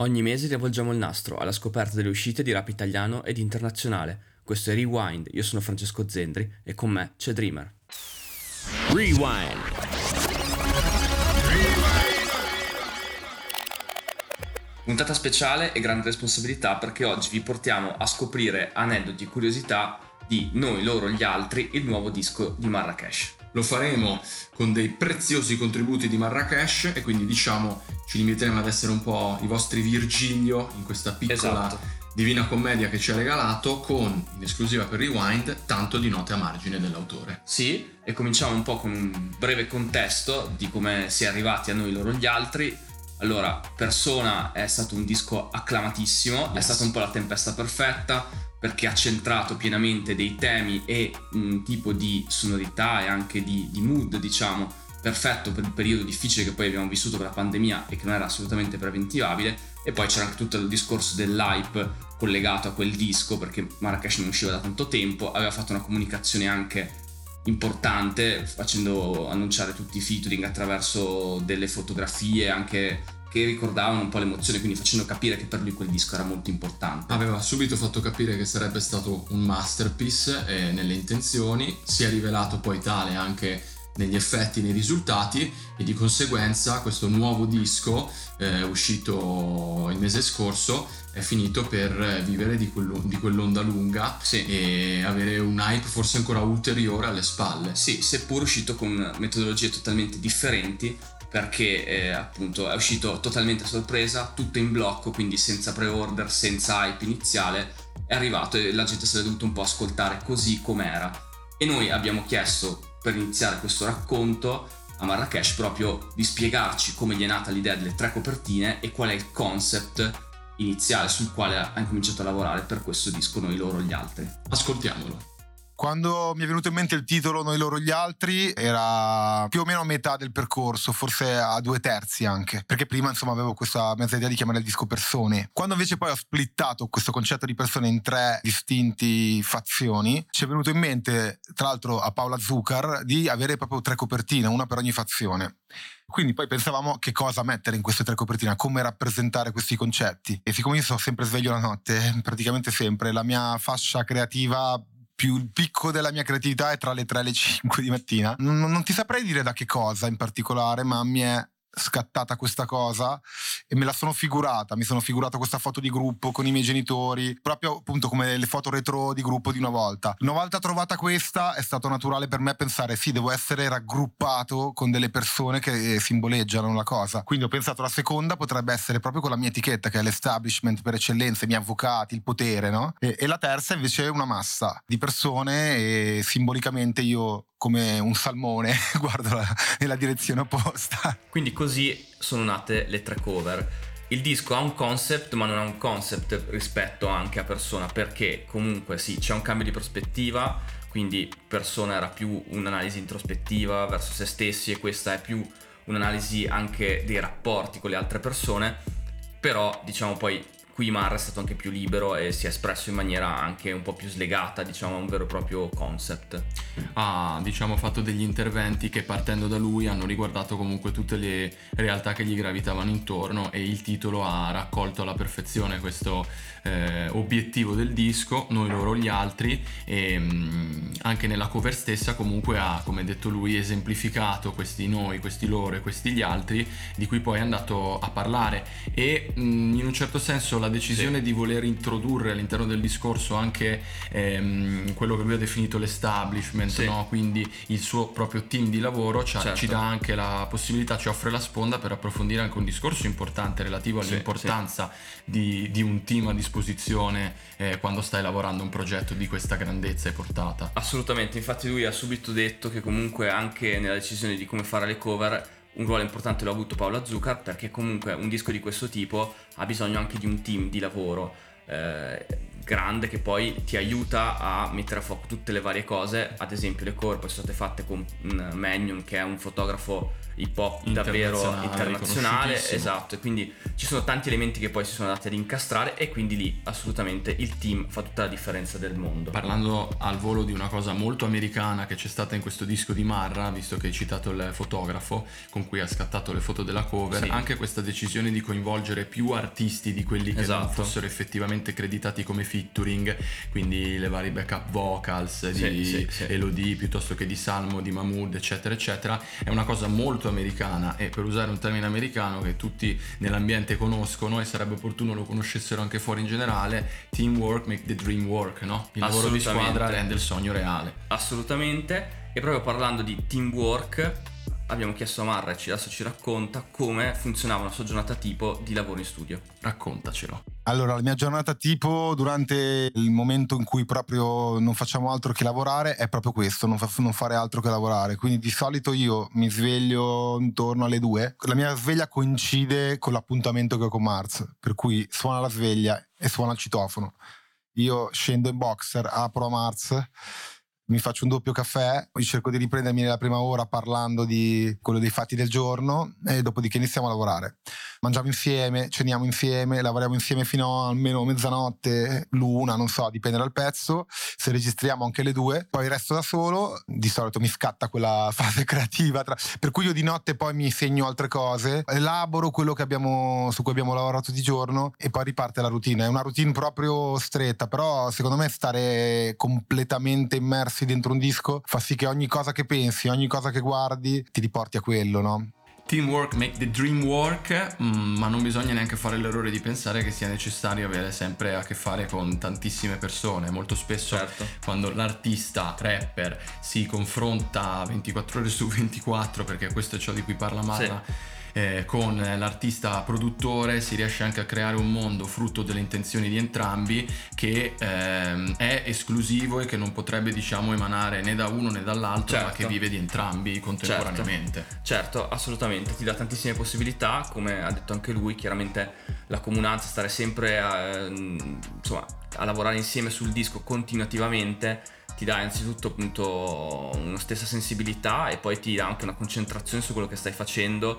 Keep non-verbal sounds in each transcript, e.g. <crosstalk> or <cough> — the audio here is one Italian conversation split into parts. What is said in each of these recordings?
Ogni mese rivolgiamo il nastro alla scoperta delle uscite di rap italiano ed internazionale. Questo è Rewind, io sono Francesco Zendri e con me c'è Dreamer. Rewind. Puntata speciale e grande responsabilità perché oggi vi portiamo a scoprire aneddoti e curiosità di Noi, loro, gli altri, il nuovo disco di Marrakesh. Lo faremo con dei preziosi contributi di Marrakesh e quindi diciamo ci limiteremo ad essere un po' i vostri Virgilio in questa piccola esatto. Divina Commedia che ci ha regalato con, in esclusiva per Rewind, tanto di note a margine dell'autore. Sì, e cominciamo un po' con un breve contesto di come si è arrivati a noi loro gli altri. Allora, Persona è stato un disco acclamatissimo, yes. è stata un po' la tempesta perfetta perché ha centrato pienamente dei temi e un tipo di sonorità e anche di, di mood, diciamo, perfetto per il periodo difficile che poi abbiamo vissuto per la pandemia e che non era assolutamente preventivabile e poi c'era anche tutto il discorso dell'hype collegato a quel disco perché Marrakesh non usciva da tanto tempo aveva fatto una comunicazione anche importante facendo annunciare tutti i featuring attraverso delle fotografie anche che ricordavano un po' l'emozione, quindi facendo capire che per lui quel disco era molto importante. Aveva subito fatto capire che sarebbe stato un masterpiece eh, nelle intenzioni, si è rivelato poi tale anche negli effetti, nei risultati e di conseguenza questo nuovo disco eh, uscito il mese scorso è finito per vivere di, di quell'onda lunga sì. e avere un hype forse ancora ulteriore alle spalle. Sì, seppur uscito con metodologie totalmente differenti perché eh, appunto è uscito totalmente a sorpresa, tutto in blocco, quindi senza pre-order, senza hype iniziale, è arrivato e la gente se l'è dovuto un po' ascoltare così com'era. E noi abbiamo chiesto per iniziare questo racconto a Marrakesh proprio di spiegarci come gli è nata l'idea delle tre copertine e qual è il concept iniziale sul quale ha incominciato a lavorare per questo disco Noi loro gli altri. Ascoltiamolo. Quando mi è venuto in mente il titolo Noi loro gli altri era più o meno a metà del percorso, forse a due terzi anche, perché prima insomma avevo questa mezza idea di chiamare il disco persone. Quando invece poi ho splittato questo concetto di persone in tre distinti fazioni, ci è venuto in mente, tra l'altro a Paola Zucar, di avere proprio tre copertine, una per ogni fazione. Quindi poi pensavamo che cosa mettere in queste tre copertine, come rappresentare questi concetti. E siccome io sono sempre sveglio la notte, praticamente sempre, la mia fascia creativa più il picco della mia creatività è tra le 3 e le 5 di mattina. Non, non ti saprei dire da che cosa in particolare, ma mi è scattata questa cosa e me la sono figurata, mi sono figurata questa foto di gruppo con i miei genitori, proprio appunto come le foto retro di gruppo di una volta. Una volta trovata questa è stato naturale per me pensare sì, devo essere raggruppato con delle persone che simboleggiano la cosa. Quindi ho pensato la seconda potrebbe essere proprio con la mia etichetta che è l'establishment per eccellenza, i miei avvocati, il potere, no? E, e la terza invece è una massa di persone e simbolicamente io come un salmone <laughs> guardo nella direzione opposta. Quindi così sono nate le tre cover. Il disco ha un concept, ma non ha un concept rispetto anche a persona, perché comunque sì, c'è un cambio di prospettiva, quindi persona era più un'analisi introspettiva verso se stessi e questa è più un'analisi anche dei rapporti con le altre persone, però diciamo poi qui Marra è stato anche più libero e si è espresso in maniera anche un po' più slegata, diciamo, a un vero e proprio concept. Ha, diciamo, fatto degli interventi che partendo da lui hanno riguardato comunque tutte le realtà che gli gravitavano intorno e il titolo ha raccolto alla perfezione questo eh, obiettivo del disco, noi loro gli altri e mh, mm, anche nella cover stessa comunque ha, come detto lui, esemplificato questi noi, questi loro e questi gli altri di cui poi è andato a parlare e mh, mm, in un certo senso la decisione sì. di voler introdurre all'interno del discorso anche ehm, quello che lui ha definito l'establishment, sì. no? quindi il suo proprio team di lavoro ci, certo. ci, dà anche la possibilità, ci offre la sponda per approfondire anche un discorso importante relativo all'importanza sì, di, di, un team a disposizione eh, quando stai lavorando un progetto di questa grandezza e portata. Assolutamente, infatti lui ha subito detto che comunque anche nella decisione di come fare le cover un ruolo importante l'ha avuto Paola Zucker perché comunque un disco di questo tipo ha bisogno anche di un team di lavoro eh, grande che poi ti aiuta a mettere a fuoco tutte le varie cose, ad esempio le cover poi sono state fatte con Manion che è un fotografo hip hop davvero Internazionale, esatto, e quindi ci sono tanti elementi che poi si sono andati ad incastrare e quindi lì assolutamente il team fa tutta la differenza del mondo. Parlando al volo di una cosa molto americana che c'è stata in questo disco di Marra, visto che hai citato il fotografo con cui ha scattato le foto della cover, Sì. anche questa decisione di coinvolgere più artisti di quelli che non Esatto. fossero effettivamente creditati come featuring, quindi le varie backup vocals Sì, di sì. Elodie piuttosto che di Salmo, di Mahmood, eccetera, eccetera, è una cosa molto americana e per usare un termine americano che tutti nell'ambiente conoscono e sarebbe opportuno lo conoscessero anche fuori in generale, teamwork make the dream work, no? Il lavoro di squadra rende il sogno reale. Assolutamente. E proprio parlando di teamwork, abbiamo chiesto a Marra e adesso ci racconta come funzionava una sua giornata tipo di lavoro in studio. Raccontacelo. Allora, la mia giornata tipo durante il momento in cui proprio non facciamo altro che lavorare è proprio questo, non, fa- non fare altro che lavorare. Quindi di solito io mi sveglio intorno alle due. La mia sveglia coincide con l'appuntamento che ho con Mars, per cui suona la sveglia e suona il citofono. Io scendo in boxer, apro a Mars, mi faccio un doppio caffè, cerco di riprendermi nella prima ora parlando di quello dei fatti del giorno e dopodiché iniziamo a lavorare. Mangiamo insieme, ceniamo insieme, lavoriamo insieme fino a almeno mezzanotte, l'una, non so, dipende dal pezzo. Se registriamo anche le due, poi resto da solo, di solito mi scatta quella <laughs> fase creativa, tra- per cui io di notte poi mi segno altre cose, elaboro quello abbiamo, su cui abbiamo lavorato di giorno e poi riparte la routine. È una routine proprio stretta, però secondo me stare completamente immersi dentro un disco fa sì che ogni cosa che pensi, ogni cosa che guardi ti riporti a quello, no? Teamwork make the dream work, mm, ma non bisogna neanche fare l'errore di pensare che sia necessario avere sempre a che fare con tantissime persone. Molto spesso Certo. quando l'artista rapper si confronta 24 ore su 24, perché questo è ciò di cui parla Marra, eh, con l'artista produttore si riesce anche a creare un mondo frutto delle intenzioni di entrambi che ehm, è esclusivo e che non potrebbe diciamo emanare né da uno né dall'altro, ma Certo. che vive di entrambi contemporaneamente. Certo, assolutamente, ti dà tantissime possibilità, come ha detto anche lui, chiaramente la comunanza, stare sempre a, insomma, a lavorare insieme sul disco continuativamente ti dà innanzitutto appunto una stessa sensibilità e poi ti dà anche una concentrazione su quello che stai facendo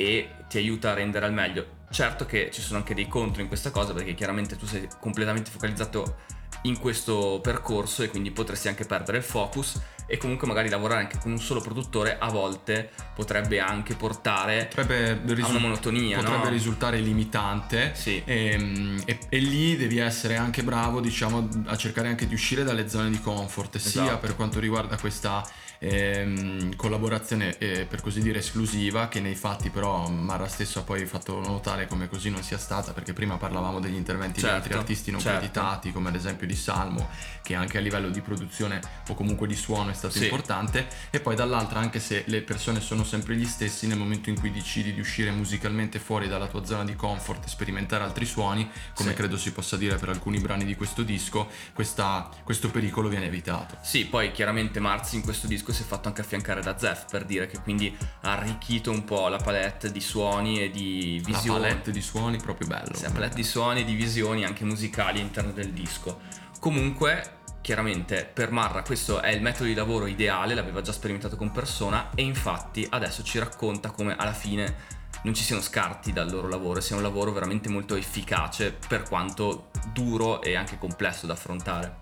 e ti aiuta a rendere al meglio. Certo che ci sono anche dei contro in questa cosa perché chiaramente tu sei completamente focalizzato in questo percorso e quindi potresti anche perdere il focus e comunque magari lavorare anche con un solo produttore a volte potrebbe anche portare Potrebbe, a risu- una monotonia, potrebbe no? risultare limitante Sì. e, e- e lì devi essere anche bravo diciamo a cercare anche di uscire dalle zone di comfort sia Esatto. per quanto riguarda questa ehm, collaborazione eh, per così dire esclusiva che nei fatti però Marra stesso ha poi fatto notare come così non sia stata perché prima parlavamo degli interventi Certo, di altri artisti non certo. creditati come ad esempio di Salmo che anche a livello di produzione o comunque di suono è stato Sì. importante e poi dall'altra anche se le persone sono sempre gli stessi nel momento in cui decidi di uscire musicalmente fuori dalla tua zona di comfort e sperimentare altri suoni come Sì. credo si possa dire per alcuni brani di questo disco questa- questo pericolo viene evitato Sì, poi chiaramente Marzi in questo disco si è fatto anche affiancare da Zef per dire che quindi ha arricchito un po' la palette di suoni e di la visioni. palette di suoni proprio bello Sì, la palette di suoni e di visioni anche musicali all'interno del disco. Comunque, chiaramente per Marra questo è il metodo di lavoro ideale, l'aveva già sperimentato con persona e infatti adesso ci racconta come alla fine non ci siano scarti dal loro lavoro, sia un lavoro veramente molto efficace per quanto duro e anche complesso da affrontare.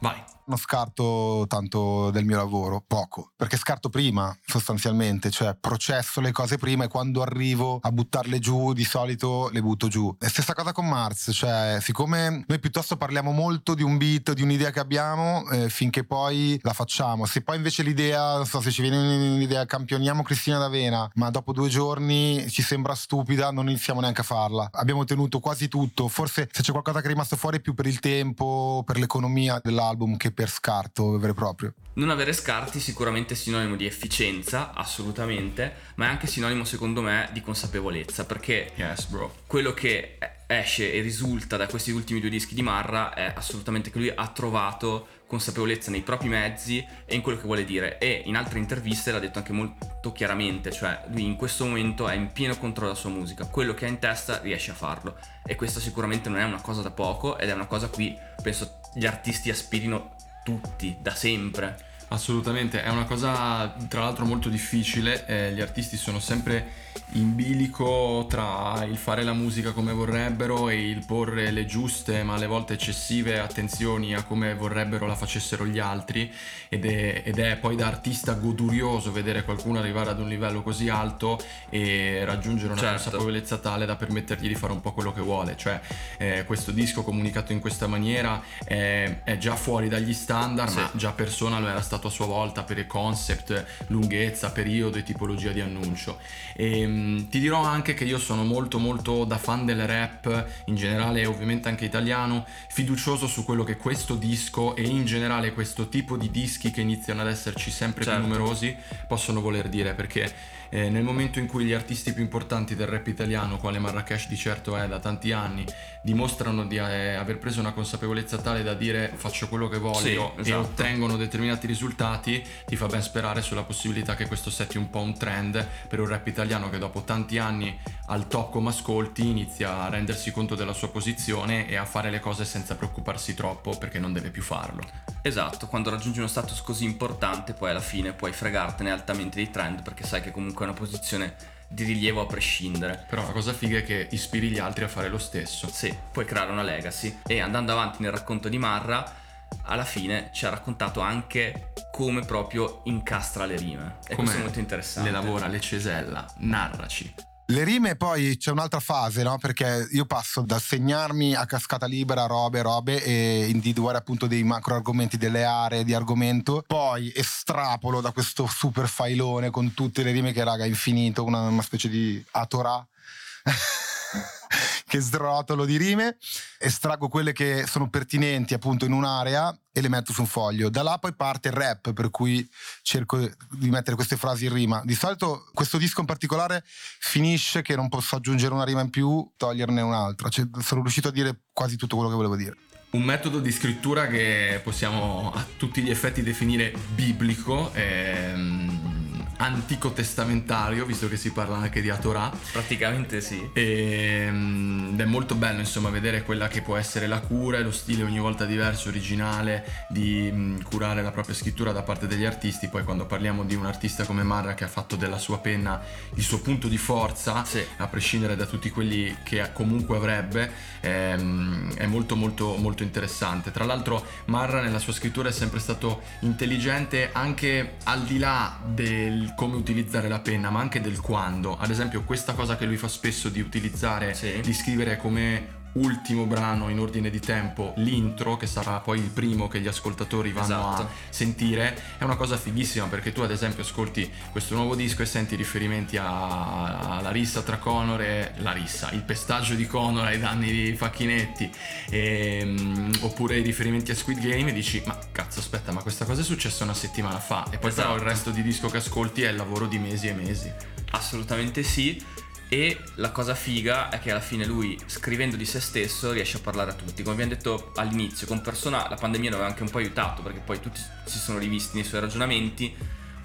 vai Non scarto tanto del mio lavoro, poco, perché scarto prima sostanzialmente, cioè processo le cose prima e quando arrivo a buttarle giù di solito le butto giù. E stessa cosa con Mars, cioè siccome noi piuttosto parliamo molto di un beat, di un'idea che abbiamo, eh, finché poi la facciamo. Se poi invece l'idea, non so se ci viene un'idea, campioniamo Cristina d'Avena, ma dopo due giorni ci sembra stupida, non iniziamo neanche a farla. Abbiamo tenuto quasi tutto, forse se c'è qualcosa che è rimasto fuori è più per il tempo, per l'economia dell'album che per scarto vero e proprio. Non avere scarti sicuramente è sinonimo di efficienza, assolutamente, ma è anche sinonimo secondo me di consapevolezza, perché yes bro. quello che esce e risulta da questi ultimi due dischi di Marra è assolutamente che lui ha trovato consapevolezza nei propri mezzi e in quello che vuole dire. E in altre interviste l'ha detto anche molto chiaramente, cioè lui in questo momento è in pieno controllo della sua musica, quello che ha in testa riesce a farlo. E questo sicuramente non è una cosa da poco ed è una cosa a cui penso gli artisti aspirino tutti, da sempre. Assolutamente, è una cosa tra l'altro molto difficile, eh, gli artisti sono sempre in bilico tra il fare la musica come vorrebbero e il porre le giuste ma alle volte eccessive attenzioni a come vorrebbero la facessero gli altri ed è, ed è poi da artista godurioso vedere qualcuno arrivare ad un livello così alto e raggiungere una Certo. consapevolezza tale da permettergli di fare un po' quello che vuole, cioè eh, questo disco comunicato in questa maniera è, è già fuori dagli standard Sì. ma già persona lo era stato a sua volta per concept, lunghezza, periodo e tipologia di annuncio. E, mh, ti dirò anche che io sono molto molto da fan del rap, in generale ovviamente anche italiano, fiducioso su quello che questo disco e in generale questo tipo di dischi che iniziano ad esserci sempre Certo. più numerosi possono voler dire perché eh, nel momento in cui gli artisti più importanti del rap italiano, quale Marrakesh di certo è da tanti anni, dimostrano di eh, aver preso una consapevolezza tale da dire faccio quello che voglio Sì, e esatto. ottengono determinati risultati, ti fa ben sperare sulla possibilità che questo setti un po' un trend per un rap italiano che dopo tanti anni al top come ascolti inizia a rendersi conto della sua posizione e a fare le cose senza preoccuparsi troppo perché non deve più farlo. Esatto, quando raggiungi uno status così importante, poi alla fine puoi fregartene altamente dei trend perché sai che comunque è una posizione di rilievo a prescindere. Però la cosa figa è che ispiri gli altri a fare lo stesso. Sì, puoi creare una legacy. E andando avanti nel racconto di Marra, alla fine ci ha raccontato anche come proprio incastra le rime. E Come questo è molto interessante. Le lavora, le cesella, narraci. Le rime poi c'è un'altra fase, no? Perché io passo da segnarmi a cascata libera robe, robe e individuare appunto dei macro argomenti, delle aree di argomento, poi estrapolo da questo super filone con tutte le rime che raga è infinito, una, una specie di atorà. <laughs> <laughs> che srotolo di rime, estraggo quelle che sono pertinenti appunto in un'area e le metto su un foglio. Da là poi parte il rap, per cui cerco di mettere queste frasi in rima. Di solito questo disco in particolare finisce che non posso aggiungere una rima in più, toglierne un'altra. Cioè, sono riuscito a dire quasi tutto quello che volevo dire. Un metodo di scrittura che possiamo a tutti gli effetti definire biblico, ehm, antico testamentario, visto che si parla anche di Atorah. Praticamente sì. E, mm, ed è molto bello insomma vedere quella che può essere la cura e lo stile ogni volta diverso, originale di curare la propria scrittura da parte degli artisti. Poi quando parliamo di un artista come Marra che ha fatto della sua penna il suo punto di forza, Sì. a prescindere da tutti quelli che comunque avrebbe, ehm, è molto molto molto interessante. Tra l'altro Marra nella sua scrittura è sempre stato intelligente anche al di là del come utilizzare la penna, ma anche del quando. Ad esempio questa cosa che lui fa spesso di utilizzare, Sì. di scrivere come ultimo brano in ordine di tempo l'intro che sarà poi il primo che gli ascoltatori vanno Esatto. a sentire è una cosa fighissima perché tu ad esempio ascolti questo nuovo disco e senti riferimenti alla rissa tra Conor e la rissa, il pestaggio di Conor ai danni di Facchinetti ehm, oppure i riferimenti a Squid Game e dici ma cazzo aspetta ma questa cosa è successa una settimana fa e poi però Esatto. il resto di disco che ascolti è il lavoro di mesi e mesi. Assolutamente sì. E la cosa figa è che alla fine lui, scrivendo di se stesso, riesce a parlare a tutti. Come abbiamo detto all'inizio, con Persona la pandemia lo aveva anche un po' aiutato perché poi tutti si sono rivisti nei suoi ragionamenti.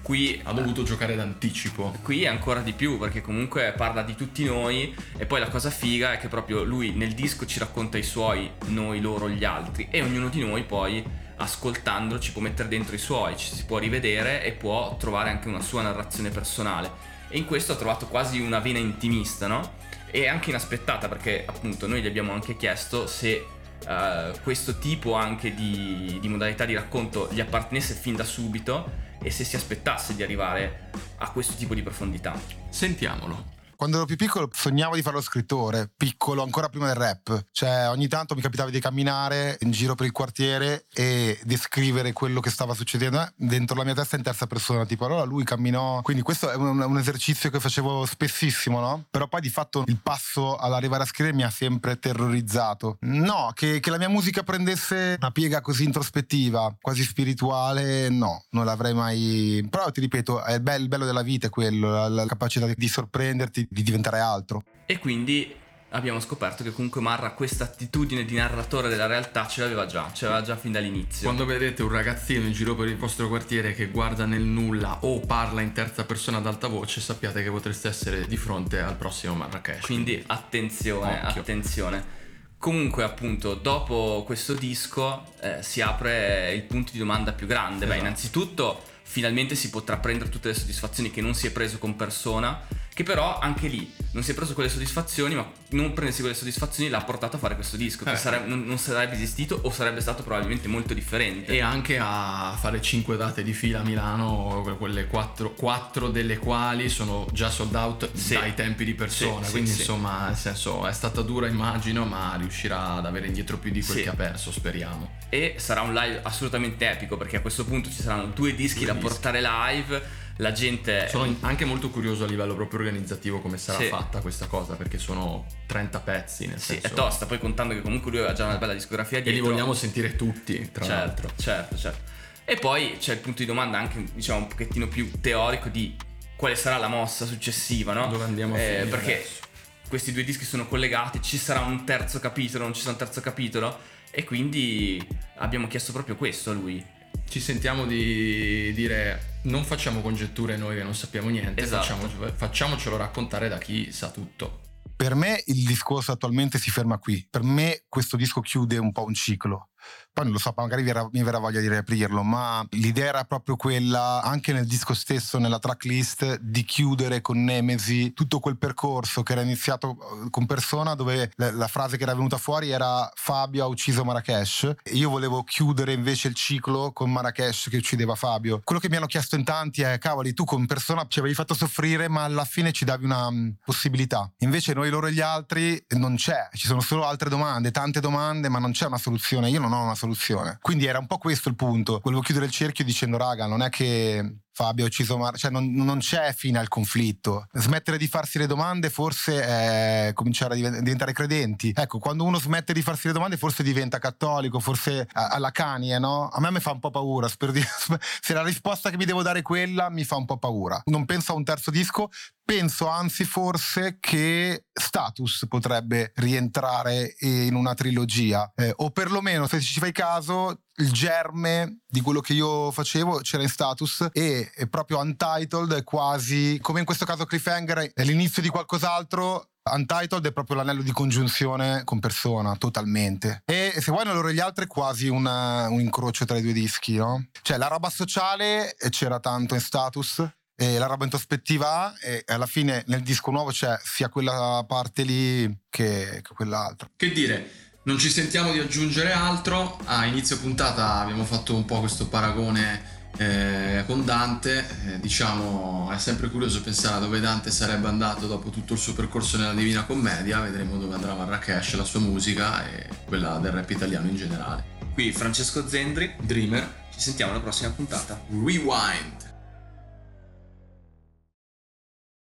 Qui Ha dovuto giocare d'anticipo. Qui è ancora di più perché comunque parla di tutti noi e poi la cosa figa è che proprio lui nel disco ci racconta i suoi, noi, loro, gli altri e ognuno di noi poi ascoltandolo ci può mettere dentro i suoi, ci si può rivedere e può trovare anche una sua narrazione personale e in questo ho trovato quasi una vena intimista, no? E anche inaspettata perché appunto noi gli abbiamo anche chiesto se eh, questo tipo anche di, di modalità di racconto gli appartenesse fin da subito e se si aspettasse di arrivare a questo tipo di profondità. Sentiamolo. Quando ero più piccolo sognavo di fare lo scrittore, piccolo, ancora prima del rap. Cioè ogni tanto mi capitava di camminare in giro per il quartiere e descrivere quello che stava succedendo eh, dentro la mia testa in terza persona, tipo allora lui camminò. Quindi questo è un, un esercizio che facevo spessissimo, no? Però poi di fatto il passo all'arrivare a scrivere mi ha sempre terrorizzato. No, che, che la mia musica prendesse una piega così introspettiva, quasi spirituale, no, non l'avrei mai... Però ti ripeto, è il bel- il bello della vita quello, la, la capacità di sorprenderti, di diventare altro. E quindi abbiamo scoperto che comunque Marra questa attitudine di narratore della realtà ce l'aveva già, ce l'aveva già fin dall'inizio. Quando vedete un ragazzino in giro per il vostro quartiere che guarda nel nulla o parla in terza persona ad alta voce, sappiate che potreste essere di fronte al prossimo Marrakesh. Quindi attenzione, Occhio. attenzione. Comunque, appunto, dopo questo disco eh, si apre il punto di domanda più grande. Beh, Esatto. innanzitutto, finalmente si potrà prendere tutte le soddisfazioni che non si è preso con persona. Che però anche lì non si è preso quelle soddisfazioni, ma non prendersi quelle soddisfazioni l'ha portato a fare questo disco. Che Eh. sareb- non, non sarebbe esistito o sarebbe stato probabilmente molto differente. E anche a fare 5 date di fila a Milano, quelle 4, delle quali sono già sold out Sì. dai tempi di persona. Sì, Quindi sì. insomma, nel senso, è stata dura immagino, ma riuscirà ad avere indietro più di quel che ha perso, speriamo. E sarà un live assolutamente epico perché a questo punto ci saranno due dischi Due da dischi. portare live. La gente. Sono anche molto curioso a livello proprio organizzativo come sarà Sì. fatta questa cosa, perché sono 30 pezzi, nel Sì, senso... è tosta, poi contando che comunque lui aveva già una bella discografia E li dietro. vogliamo sentire tutti, tra certo, l'altro. certo, certo. E poi c'è il punto di domanda anche, diciamo, un pochettino più teorico di quale sarà la mossa successiva, no? Dove andiamo a Eh, finire Perché adesso. questi due dischi sono collegati, ci sarà un terzo capitolo, non ci sarà un terzo capitolo. E quindi abbiamo chiesto proprio questo a lui. Ci sentiamo di dire non facciamo congetture noi che non sappiamo niente, Esatto. facciamo- facciamocelo raccontare da chi sa tutto. Per me il discorso attualmente si ferma qui. Per me questo disco chiude un po' un ciclo. Poi non lo so, magari mi verrà, voglia di riaprirlo, ma l'idea era proprio quella, anche nel disco stesso, nella tracklist, di chiudere con Nemesi tutto quel percorso che era iniziato eh, con Persona, dove la, frase che era venuta fuori era Fabio ha ucciso Marrakesh. Io volevo chiudere invece il ciclo con Marrakesh che uccideva Fabio. Quello che mi hanno chiesto in tanti è, cavoli, tu con Persona ci avevi fatto soffrire, ma alla fine ci davi una mm, possibilità. Invece noi, loro e gli altri non c'è, ci sono solo altre domande, tante domande, ma non c'è una soluzione. Io non ho una soluzione. Quindi era un po' questo il punto. Volevo chiudere il cerchio dicendo, raga, non è che Fabio ha ucciso Mar, cioè non, non c'è fine al conflitto. Smettere di farsi le domande forse è cominciare a diven- diventare credenti. Ecco, quando uno smette di farsi le domande forse diventa cattolico, forse alla Kanye, no? A me mi fa un po' paura, spero di- <laughs> se la risposta che mi devo dare è quella, mi fa un po' paura. Non penso a un terzo disco, penso anzi forse che Status potrebbe rientrare in una trilogia, Eh, o perlomeno se ci fai caso il germe di quello che io facevo c'era in status e proprio Untitled è quasi come in questo caso Cliffhanger è l'inizio di qualcos'altro Untitled è proprio l'anello di congiunzione con persona, totalmente. E se vuoi, e gli altri è quasi una- un incrocio tra i due dischi, no? Cioè, la roba sociale eh, c'era tanto in status. E la roba introspettiva e alla fine nel disco nuovo c'è sia quella parte lì che, che quell'altra. Che dire, non ci sentiamo di aggiungere altro. A inizio puntata abbiamo fatto un po' questo paragone eh, con Dante. Eh, diciamo, è sempre curioso pensare a dove Dante sarebbe andato dopo tutto il suo percorso nella Divina Commedia. Vedremo dove andrà Marrakesh, la sua musica e quella del rap italiano in generale. Qui Francesco Zendri, Dreamer, ci sentiamo alla prossima puntata. Rewind.